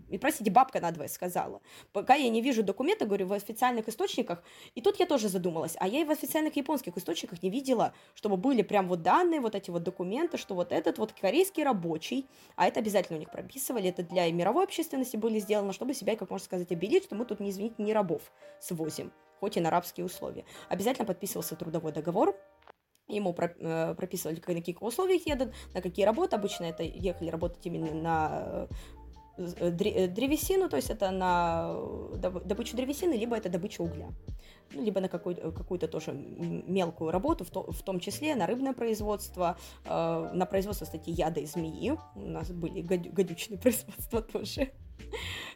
S2: и, простите, бабка надвое сказала. Пока я не вижу документа, говорю, в официальных источниках, и тут я тоже задумалась, а я и в официальных японских источниках не видела, чтобы были прям вот данные, вот эти вот документы, что вот этот вот корейский рабочий, а это обязательно у них прописывали, это для мировой общественности были сделано, чтобы себя, как можно сказать, обелить, что мы тут, не извините, не рабов свозим, хоть и на рабские условия. Обязательно подписывался трудовой договор, ему э, прописывали, на каких условиях едут, на какие работы. Обычно это ехали работать именно на древесину, то есть это на добычу древесины, либо это добыча угля. Ну, либо на какую- какую-то тоже мелкую работу, в, то, в том числе на рыбное производство, э, на производство, кстати, яда и змеи. У нас были гадючные производства тоже.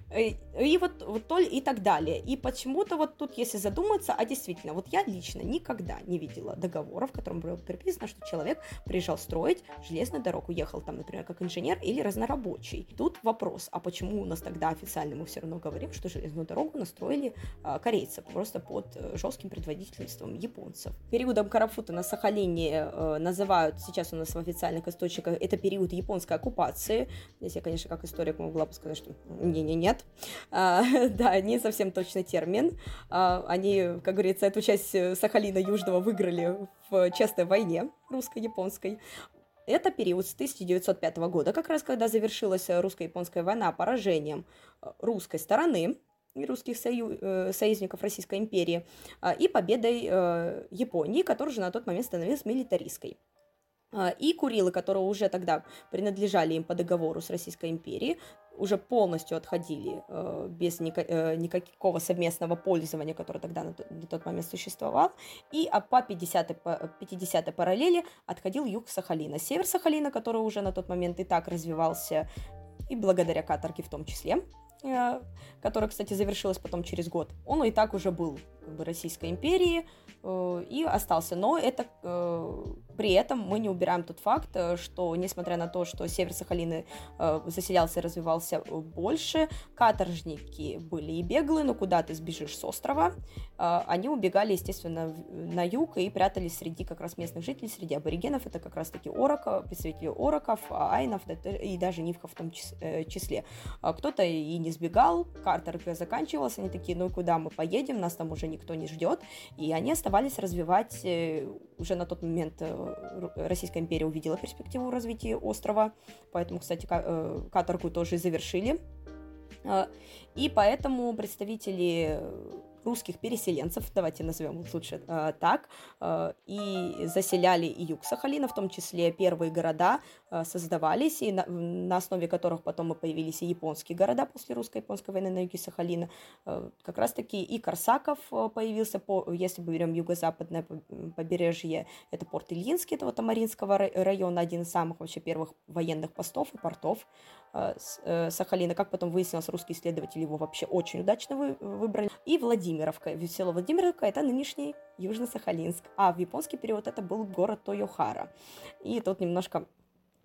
S2: Э, и вот, вот то, и так далее. И почему-то вот тут, если задуматься, а действительно, вот я лично никогда не видела договора, в котором было прописано, что человек приезжал строить железную дорогу, ехал там, например, как инженер или разнорабочий. Тут вопрос, а почему у нас тогда официально мы все равно говорим, что железную дорогу настроили а, корейцы, просто под э, жестким предводительством японцев. Периодом Карафута на Сахалине а, называют, сейчас у нас в официальных источниках, это период японской оккупации. Здесь я, конечно, как историк могла бы сказать, что не-не-нет, а, да, не совсем точный термин. А, они, как говорится, эту часть э, Сахалина Южного выиграли в частой войне русско-японской. Это период с 1905 года, как раз когда завершилась русско-японская война поражением э, русской стороны и русских сою... Э, союзников Российской империи а, и победой Японии, которая же на тот момент становилась милитаристской. И Курилы, которые уже тогда принадлежали им по договору с Российской империей, уже полностью отходили э, без ника- э, никакого совместного пользования, которое тогда на, на тот момент существовал. И по 50-й, по 50 параллели отходил юг Сахалина. Север Сахалина, который уже на тот момент и так развивался, и благодаря каторге в том числе, которая, кстати, завершилась потом через год, он и так уже был как бы, Российской империи э, и остался. Но это э, при этом мы не убираем тот факт, э, что несмотря на то, что север Сахалины э, заселялся и развивался больше, каторжники были и беглые, но куда ты сбежишь с острова, они убегали, естественно, на юг и прятались среди как раз местных жителей, среди аборигенов, это как раз-таки орока, представители ороков, айнов и даже нивков в том числе. А кто-то и не сбегал, картер заканчивался, они такие, ну куда мы поедем, нас там уже никто не ждет, и они оставались развивать уже на тот момент Российская империя увидела перспективу развития острова, поэтому, кстати, э, каторгу тоже завершили. И поэтому представители русских переселенцев, давайте назовем лучше э, так, э, и заселяли и юг Сахалина, в том числе первые города э, создавались, и на, на основе которых потом и появились и японские города после русско-японской войны на юге Сахалина. Э, как раз-таки и Корсаков э, появился, по, если мы берем юго-западное побережье, это порт Ильинский, этого Тамаринского района, один из самых вообще первых военных постов и портов э, э, Сахалина. Как потом выяснилось, русские исследователи его вообще очень удачно вы, выбрали. И Владимировка. Село Владимировка – это нынешний Южно-Сахалинск. А в японский период это был город Тойохара. И тут немножко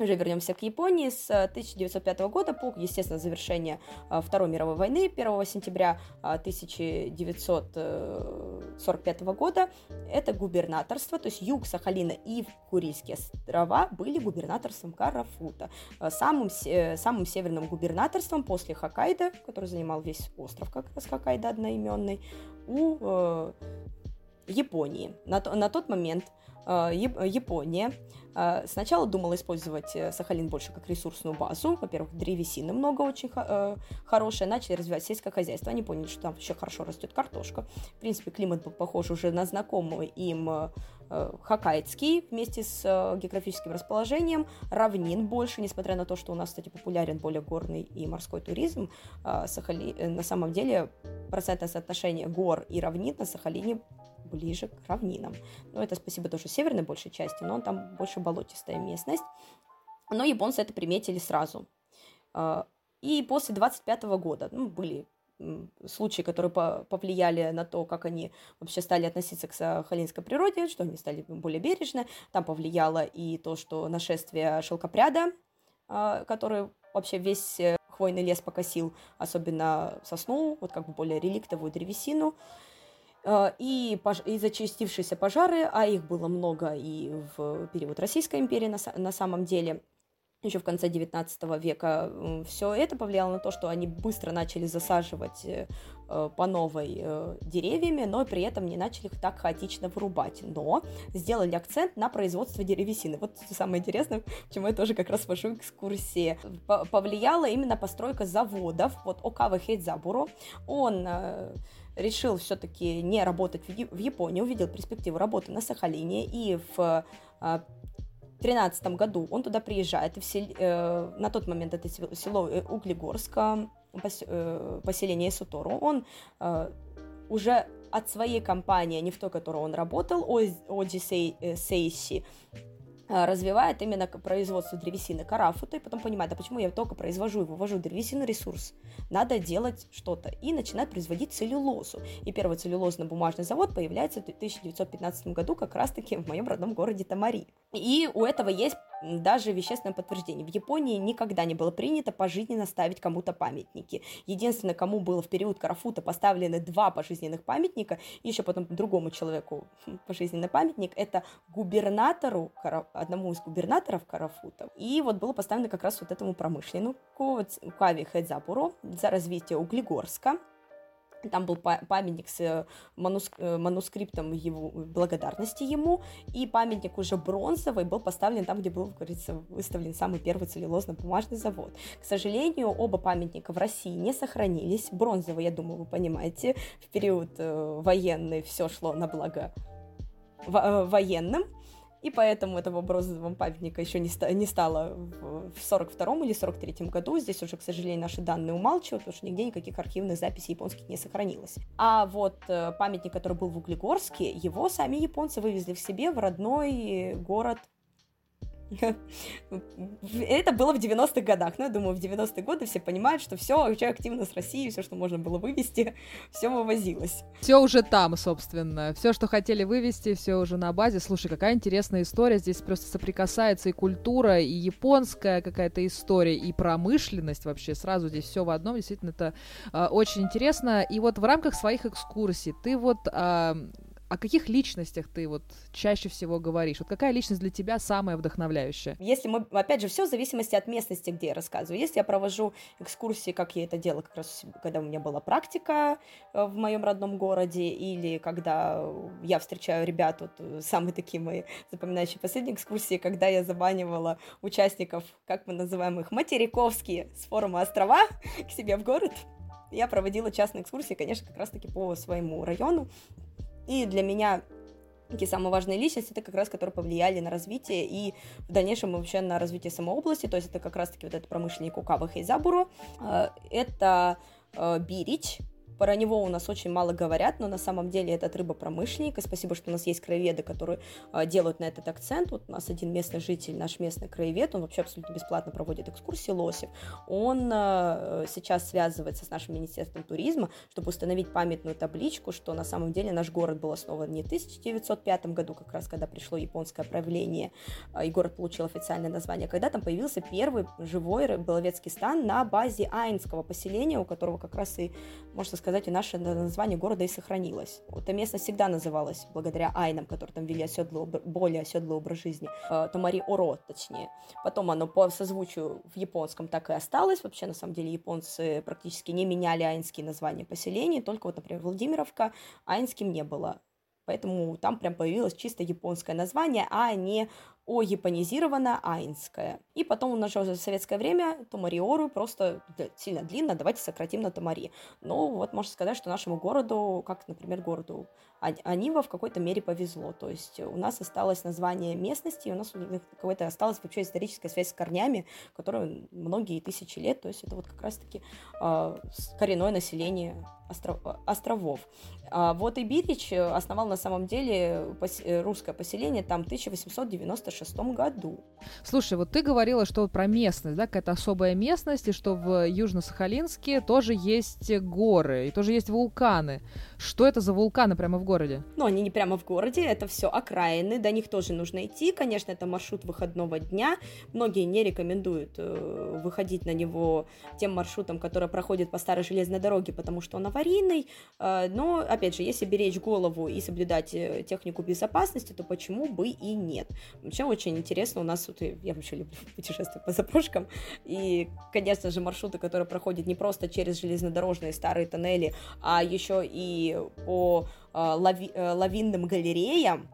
S2: уже вернемся к Японии. С 1905 года, по, естественно, завершение а, Второй мировой войны 1 сентября 1945 а, года, это губернаторство, то есть юг Сахалина и Курильские острова были губернаторством Карафута. Самым, самым северным губернаторством после Хоккайдо, который занимал весь остров, как раз Хоккайдо одноименный, у э, Японии. На, на тот момент э, Япония а, сначала думала использовать э, Сахалин больше как ресурсную базу. Во-первых, древесины много очень э, хорошая. Начали развивать сельское хозяйство. Они поняли, что там вообще хорошо растет картошка. В принципе, климат был похож уже на знакомый им э, Хоккайдский вместе с географическим расположением. Равнин больше, несмотря на то, что у нас, кстати, популярен более горный и морской туризм. Сахали... На самом деле процентное соотношение гор и равнин на Сахалине ближе к равнинам. Но это спасибо тоже северной большей части, но там больше болотистая местность. Но японцы это приметили сразу. А, и после 25 года ну, были случаи, которые повлияли на то, как они вообще стали относиться к сахалинской природе, что они стали более бережно. Там повлияло и то, что нашествие шелкопряда, а, который вообще весь э, хвойный лес покосил, особенно сосну, вот как бы более реликтовую древесину. Э, и, и зачастившиеся пожары, а их было много и в период Российской империи на, на самом деле, еще в конце 19 века, все это повлияло на то, что они быстро начали засаживать э, э, по новой деревьями, но при этом не начали их так хаотично вырубать. Но сделали акцент на производство деревесины. Вот самое интересное, почему я тоже как раз вожу экскурсии. Повлияла именно постройка заводов. Вот Окава Хейдзабуро, он решил все-таки не работать в Японии, увидел перспективу работы на Сахалине и в 2013 а, году он туда приезжает, и в сел... э, на тот момент это село э, Углегорска, пос... э, поселение Сутору, он уже от своей компании, а не в той, которой он работал, Оджи Сейси, развивает именно производство древесины карафута, и потом понимает, а почему я только произвожу и вывожу древесину ресурс? Надо делать что-то. И начинает производить целлюлозу. И первый целлюлозно-бумажный завод появляется в 1915 году как раз-таки в моем родном городе Тамари. И у этого есть даже вещественное подтверждение. В Японии никогда не было принято пожизненно ставить кому-то памятники. Единственное, кому было в период Карафута поставлены два пожизненных памятника, и еще потом другому человеку пожизненный памятник, это губернатору, одному из губернаторов Карафута. И вот было поставлено как раз вот этому промышленнику Кави Хэдзапуро за развитие Углегорска, там был памятник с э. Э, манускриптом его благодарности ему, и памятник уже бронзовый был поставлен там, где был, как говорится, выставлен самый первый целлюлозно-бумажный завод. К сожалению, оба памятника в России не сохранились. Бронзовый, я думаю, вы понимаете, в период э, военный все шло на благо военным, и поэтому этого бронзового памятника еще не, ста- не стало в, в 42 или 43 году. Здесь уже, к сожалению, наши данные умалчивают, потому что нигде никаких архивных записей японских не сохранилось. А вот э, памятник, который был в Углегорске, его сами японцы вывезли в себе в родной город это было в 90-х годах. Ну, я думаю, в 90-е годы все понимают, что все уже активно с России, все, что можно было вывести, все вывозилось.
S1: Все уже там, собственно. Все, что хотели вывести, все уже на базе. Слушай, какая интересная история. Здесь просто соприкасается и культура, и японская какая-то история, и промышленность вообще. Сразу здесь все в одном. Действительно, это э, очень интересно. И вот в рамках своих экскурсий ты вот э, о каких личностях ты вот чаще всего говоришь? Вот какая личность для тебя самая вдохновляющая?
S2: Если мы, опять же, все в зависимости от местности, где я рассказываю. Если я провожу экскурсии, как я это делала как раз, когда у меня была практика э, в моем родном городе, или когда я встречаю ребят, вот э, самые такие мои запоминающие последние экскурсии, когда я заманивала участников, как мы называем их, материковские, с форума острова к себе в город, я проводила частные экскурсии, конечно, как раз-таки по своему району. И для меня такие самые важные личности, это как раз, которые повлияли на развитие и в дальнейшем вообще на развитие самой области, то есть это как раз-таки вот этот промышленник Укава Хейзабуру, э, это э, Бирич, про него у нас очень мало говорят, но на самом деле этот рыбопромышленник, и спасибо, что у нас есть краеведы, которые э, делают на этот акцент. Вот у нас один местный житель, наш местный краевед, он вообще абсолютно бесплатно проводит экскурсии Лосев. Он э, сейчас связывается с нашим Министерством туризма, чтобы установить памятную табличку, что на самом деле наш город был основан не в 1905 году, как раз когда пришло японское правление, э, и город получил официальное название, а когда там появился первый живой рыболовецкий стан на базе Айнского поселения, у которого как раз и, можно сказать, сказать, и наше название города и сохранилось. Эта местность всегда называлась, благодаря айнам, которые там вели оседлый, более оседлый образ жизни, э, Томари Оро, точнее. Потом оно по созвучию в японском так и осталось. Вообще, на самом деле, японцы практически не меняли айнские названия поселений, только вот, например, Владимировка айнским не было. Поэтому там прям появилось чисто японское название, а не о японизированное айнское. И потом у уже в советское время Томариору просто сильно длинно, давайте сократим на Томари. Но вот можно сказать, что нашему городу, как, например, городу Анива в какой-то мере повезло. То есть у нас осталось название местности, у нас какая-то осталась вообще историческая связь с корнями, которые многие тысячи лет, то есть это вот как раз-таки э, коренное население остров, островов. А вот и Бирич основал на самом деле пос, русское поселение там в 1896 году.
S1: Слушай, вот ты говорила, что про местность, да, какая-то особая местность, и что в Южно-Сахалинске тоже есть горы, и тоже есть вулканы. Что это за вулканы прямо в городе?
S2: Ну, они не прямо в городе, это все окраины, до них тоже нужно идти. Конечно, это маршрут выходного дня. Многие не рекомендуют э, выходить на него тем маршрутом, который проходит по старой железной дороге, потому что он аварийный. Э, но, опять же, если беречь голову и соблюдать э, технику безопасности, то почему бы и нет? Вообще очень интересно, у нас вот, я вообще люблю путешествовать по запрошкам, и, конечно же, маршруты, которые проходят не просто через железнодорожные старые тоннели, а еще и по лави, э, лавинным галереям,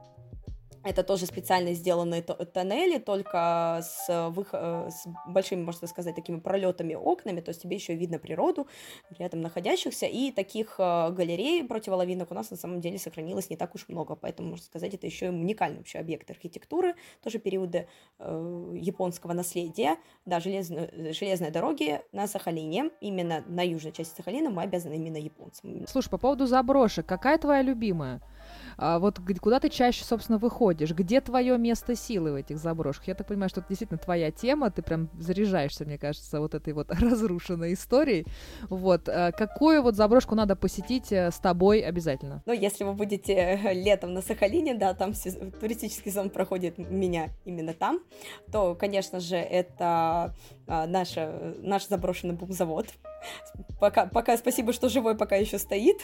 S2: это тоже специально сделанные тоннели, только с, вых... Э, с большими, можно сказать, такими пролетами окнами, то есть тебе еще видно природу рядом находящихся, и таких галерей противоловинных у нас на самом деле сохранилось не так уж много, поэтому, можно сказать, это еще и уникальный вообще объект архитектуры, тоже периода э, японского наследия, да, железные, железные дороги на Сахалине, именно на южной части Сахалина мы обязаны именно японцам.
S1: Слушай, по поводу заброшек, какая твоя любимая? А вот куда ты чаще, собственно, выходишь? Где твое место силы в этих заброшках? Я так понимаю, что это действительно твоя тема, ты прям заряжаешься, мне кажется, вот этой вот разрушенной историей. Вот. А какую вот заброшку надо посетить э, с тобой обязательно?
S2: Ну, если вы будете э, летом на Сахалине, да, там туристический сезон проходит меня именно там, то, конечно же, это а, наша, наш заброшенный бумзавод. Пока, пока спасибо, что живой пока еще стоит,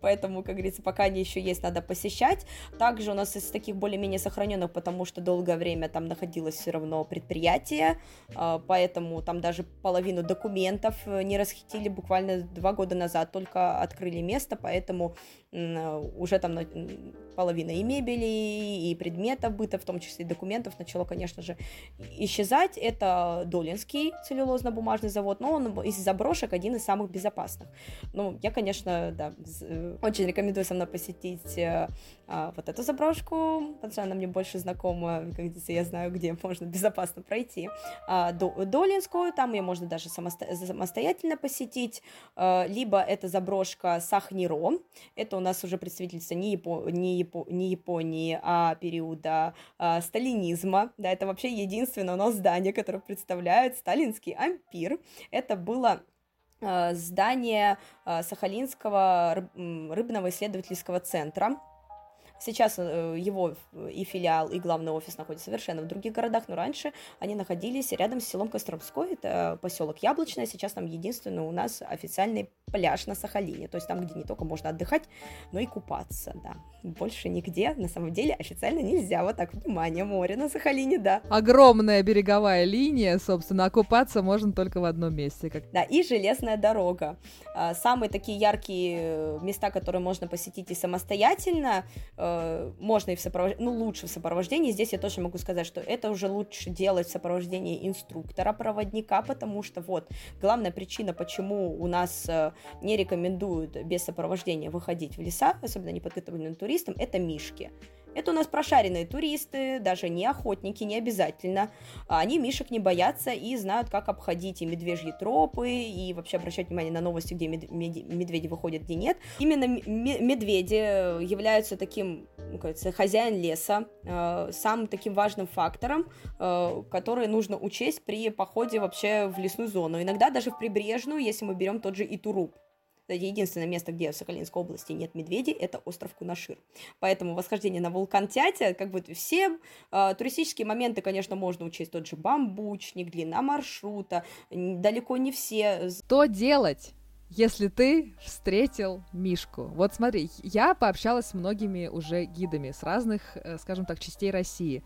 S2: поэтому, как говорится, пока они еще есть, надо посещать. Также у нас из таких более-менее сохраненных, потому что долгое время там находилось все равно предприятие, а, поэтому там даже половину документов э, не расхитили буквально два года назад, только открыли место, поэтому уже там половина и мебели, и предметов быта, в том числе и документов, начало, конечно же, исчезать. Это Долинский целлюлозно-бумажный завод, но он из заброшек один из самых безопасных. Ну, я, конечно, да, э, очень рекомендую со мной посетить э, а, вот эту заброшку, потому что она мне больше знакома, как говорится, я знаю, где можно безопасно пройти. А, Долинскую, там ее можно даже самосто- самостоятельно посетить, а, либо это заброшка Сахниро, это у нас уже представительство не, Япо- не, Япо- не Японии, а периода а, сталинизма, да, это вообще единственное у нас здание, которое представляет сталинский ампир, это было а, здание а, Сахалинского рыбного исследовательского центра, Сейчас э, его и филиал, и главный офис находятся совершенно в других городах, но раньше они находились рядом с селом Костромской, это поселок Яблочное, сейчас там единственный у нас официальный пляж на Сахалине, то есть там, где не только можно отдыхать, но и купаться, да. Больше нигде, на самом деле, официально нельзя. Вот так, внимание, море на Сахалине, да.
S1: Огромная береговая линия, собственно, а купаться можно только в одном месте. Как...
S2: Да, и железная дорога. А, самые такие яркие места, которые можно посетить и самостоятельно, э, можно и в сопровождении, ну, лучше в сопровождении. Здесь я точно могу сказать, что это уже лучше делать в сопровождении инструктора-проводника, потому что вот главная причина, почему у нас э, не рекомендуют без сопровождения выходить в леса, особенно неподготовленным туристам, это мишки. Это у нас прошаренные туристы, даже не охотники, не обязательно. Они мишек не боятся и знают, как обходить и медвежьи тропы, и вообще обращать внимание на новости, где медведи выходят, где нет. Именно медведи являются таким, ну, кажется, хозяин леса, э, самым таким важным фактором, э, который нужно учесть при походе вообще в лесную зону. Иногда даже в прибрежную, если мы берем тот же Итуруп. Единственное место, где в Сахалинской области нет медведей, это остров Кунашир. Поэтому восхождение на вулкан Тятя, как бы все э, туристические моменты, конечно, можно учесть. Тот же бамбучник, длина маршрута, далеко не все.
S1: Что делать? Если ты встретил Мишку. Вот смотри, я пообщалась с многими уже гидами с разных, э, скажем так, частей России.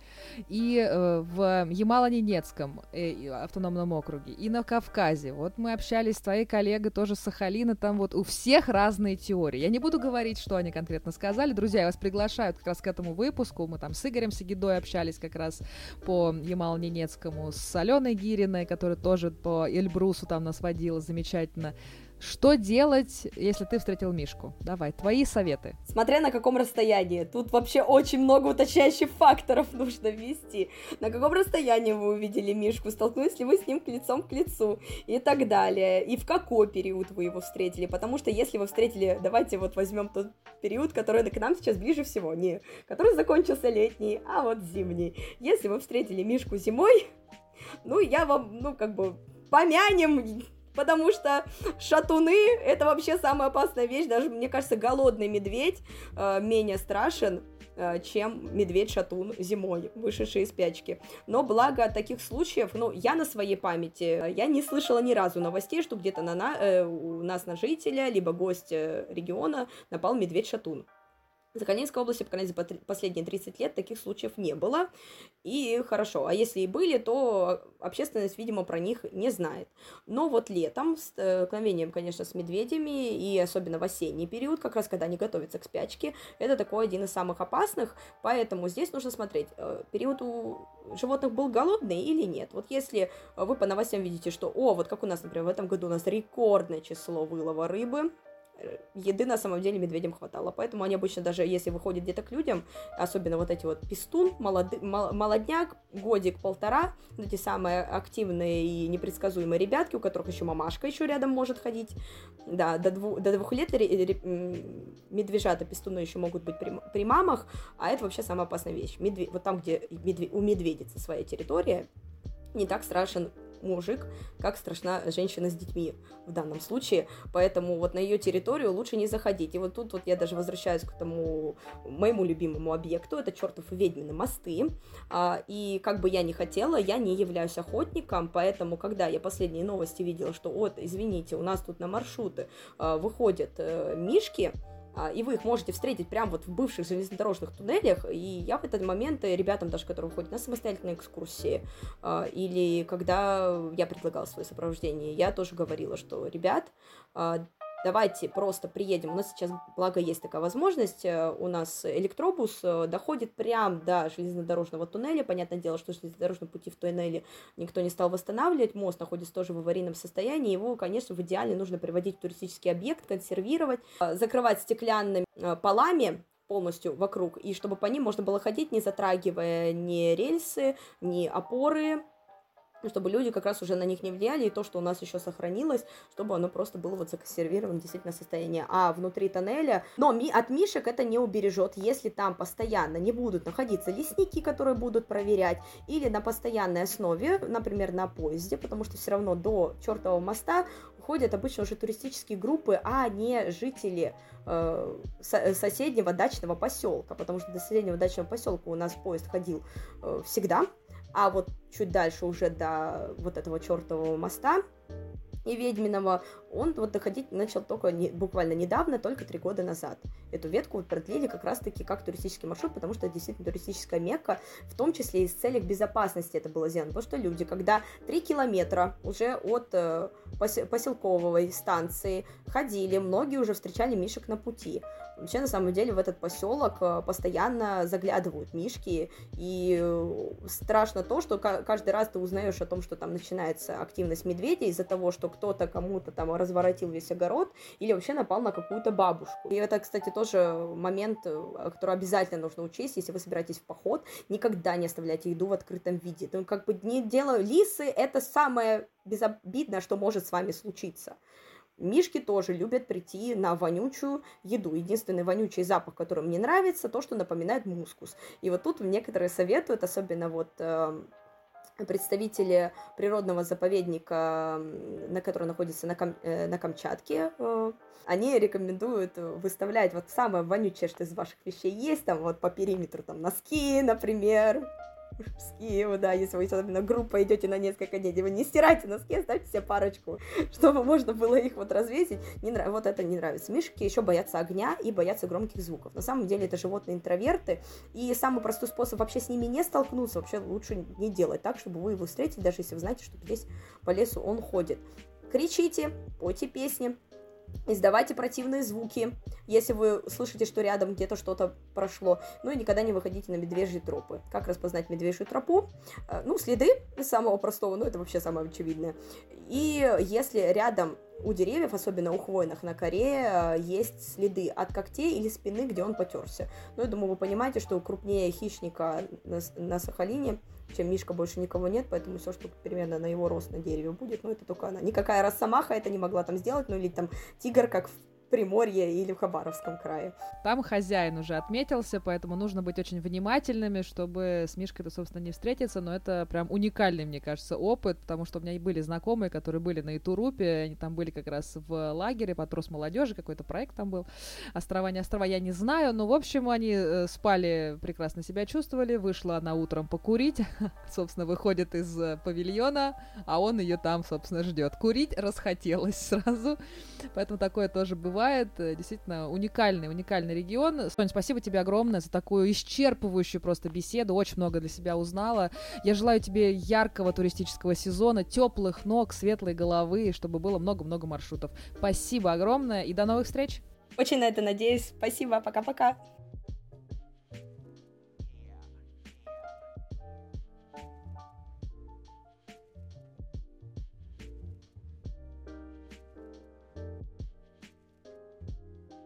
S1: И э, в Ямало-Ненецком э, автономном округе, и на Кавказе. Вот мы общались с твоей коллегой тоже с Сахалина, там вот у всех разные теории. Я не буду говорить, что они конкретно сказали. Друзья, я вас приглашаю как раз к этому выпуску. Мы там с Игорем Сагидой общались как раз по Ямало-Ненецкому, с Аленой Гириной, которая тоже по Эльбрусу там нас водила замечательно. Что делать, если ты встретил Мишку? Давай, твои советы.
S2: Смотря на каком расстоянии. Тут вообще очень много уточняющих факторов нужно ввести. На каком расстоянии вы увидели Мишку? Столкнулись ли вы с ним лицом к лицу? И так далее. И в какой период вы его встретили? Потому что если вы встретили... Давайте вот возьмем тот период, который к нам сейчас ближе всего. Не, который закончился летний, а вот зимний. Если вы встретили Мишку зимой, ну, я вам, ну, как бы помянем потому что шатуны — это вообще самая опасная вещь, даже, мне кажется, голодный медведь э, менее страшен, э, чем медведь-шатун зимой, вышедший из спячки. Но благо таких случаев, ну, я на своей памяти, я не слышала ни разу новостей, что где-то на, на, э, у нас на жителя, либо гостя региона напал медведь-шатун. За Сахалинской области, по крайней мере, последние 30 лет таких случаев не было. И хорошо, а если и были, то общественность, видимо, про них не знает. Но вот летом, с столкновением, конечно, с медведями, и особенно в осенний период, как раз когда они готовятся к спячке, это такой один из самых опасных, поэтому здесь нужно смотреть, э, период у животных был голодный или нет. Вот если вы по новостям видите, что, о, вот как у нас, например, в этом году у нас рекордное число вылова рыбы, еды на самом деле медведям хватало. Поэтому они обычно даже, если выходят где-то к людям, особенно вот эти вот пистун, молоды, молодняк, годик-полтора, эти самые активные и непредсказуемые ребятки, у которых еще мамашка еще рядом может ходить, да, до, двух, до двух лет медвежата пистуны еще могут быть при, при мамах, а это вообще самая опасная вещь. Медве... Вот там, где медве... у медведицы своя территория, не так страшен мужик, как страшна женщина с детьми в данном случае, поэтому вот на ее территорию лучше не заходить. И вот тут вот я даже возвращаюсь к тому моему любимому объекту, это чертов ведьмины мосты, а, и как бы я ни хотела, я не являюсь охотником, поэтому когда я последние новости видела, что вот, извините, у нас тут на маршруты а, выходят а, мишки, и вы их можете встретить прямо вот в бывших железнодорожных туннелях, и я в этот момент э, ребятам даже, которые ходят на самостоятельные экскурсии, а, или когда я предлагала свое сопровождение, я тоже говорила, что, ребят, а, давайте просто приедем. У нас сейчас, благо, есть такая возможность. Э, у нас электробус э, доходит прям до железнодорожного туннеля. Понятное дело, что железнодорожные пути в туннеле никто не стал восстанавливать. Мост находится тоже в аварийном состоянии. Его, конечно, в идеале нужно приводить в туристический объект, консервировать, э, закрывать стеклянными полами, полностью вокруг, и чтобы по ним можно было ходить, не затрагивая ни рельсы, ни опоры, чтобы люди как раз уже на них не влияли, и то, что у нас еще сохранилось, чтобы оно просто было вот законсервировано действительно состояние. А внутри тоннеля, но ми, от мишек это не убережет, если там постоянно не будут находиться лесники, которые будут проверять, или на постоянной основе, например, на поезде, потому что все равно до чертового моста ходят обычно уже туристические группы, а не жители э, соседнего дачного поселка, потому что до соседнего дачного поселка у нас поезд ходил э, всегда, а вот чуть дальше уже до вот этого чертового моста и Ведьминого, он вот доходить начал только не, буквально недавно, только три года назад. Эту ветку вот продлили как раз-таки как туристический маршрут, потому что это действительно туристическая мекка, в том числе и с целях безопасности это было сделано. Потому что люди, когда три километра уже от э, поселковой станции ходили, многие уже встречали мишек на пути. Вообще, на самом деле, в этот поселок э, постоянно заглядывают мишки, и э, страшно то, что каждый раз ты узнаешь о том, что там начинается активность медведя из-за того, что кто-то кому-то там разворотил весь огород или вообще напал на какую-то бабушку. И это, кстати, тоже момент, э, который обязательно нужно учесть, если вы собираетесь в поход, никогда не оставляйте еду в открытом виде. Ну, как бы не делаю лисы, это самое безобидное, что может с вами случиться. Мишки тоже любят прийти на вонючую еду. Единственный вонючий запах, который мне нравится, то, что напоминает мускус. И вот тут некоторые советуют, особенно вот э, представители природного заповедника, на который находится на, Кам э, на Камчатке, э, они рекомендуют выставлять вот самое вонючее, что из ваших вещей есть, там вот по периметру, там носки, например, мужские, да, если вы особенно группа идете на несколько дней, вы не стирайте носки, оставьте себе парочку, чтобы можно было их вот развесить. Не нрав... Вот это не нравится. Мишки еще боятся огня и боятся громких звуков. На самом деле это животные интроверты, и самый простой способ вообще с ними не столкнуться, вообще лучше не делать так, чтобы вы его встретили, даже если вы знаете, что здесь по лесу он ходит. Кричите, пойте песни, издавайте противные звуки, если вы слышите, что рядом где-то что-то прошло. Ну и никогда не выходите на медвежьи тропы. Как распознать медвежью тропу? Э, ну, следы самого простого, ну это вообще самое очевидное. И если рядом у деревьев, особенно у хвойных на коре, э, есть следы от когтей или спины, где он потерся. Ну, я думаю, вы понимаете, что крупнее хищника на, на Сахалине чем Мишка больше никого нет, поэтому все, что примерно на его рост на дереве будет, ну, это только она. Никакая росомаха это не могла там сделать, ну, или там тигр, как в Приморье или в Хабаровском крае.
S1: Там хозяин уже отметился, поэтому нужно быть очень внимательными, чтобы с Мишкой-то, собственно, не встретиться, но это прям уникальный, мне кажется, опыт, потому что у меня и были знакомые, которые были на Итурупе, они там были как раз в лагере под трос молодежи, какой-то проект там был, острова не острова, я не знаю, но, в общем, они э, спали, прекрасно себя чувствовали, вышла она утром покурить, собственно, выходит из э, павильона, а он ее там, собственно, ждет. Курить расхотелось сразу, поэтому такое тоже бывает бывает. Э, действительно, уникальный, уникальный регион. Соня, спасибо тебе огромное за такую исчерпывающую просто беседу. Очень много для себя узнала. Я желаю тебе яркого туристического сезона, теплых ног, светлой головы, чтобы было много-много маршрутов. Спасибо огромное и до новых встреч!
S2: Очень на это надеюсь. Спасибо, пока-пока.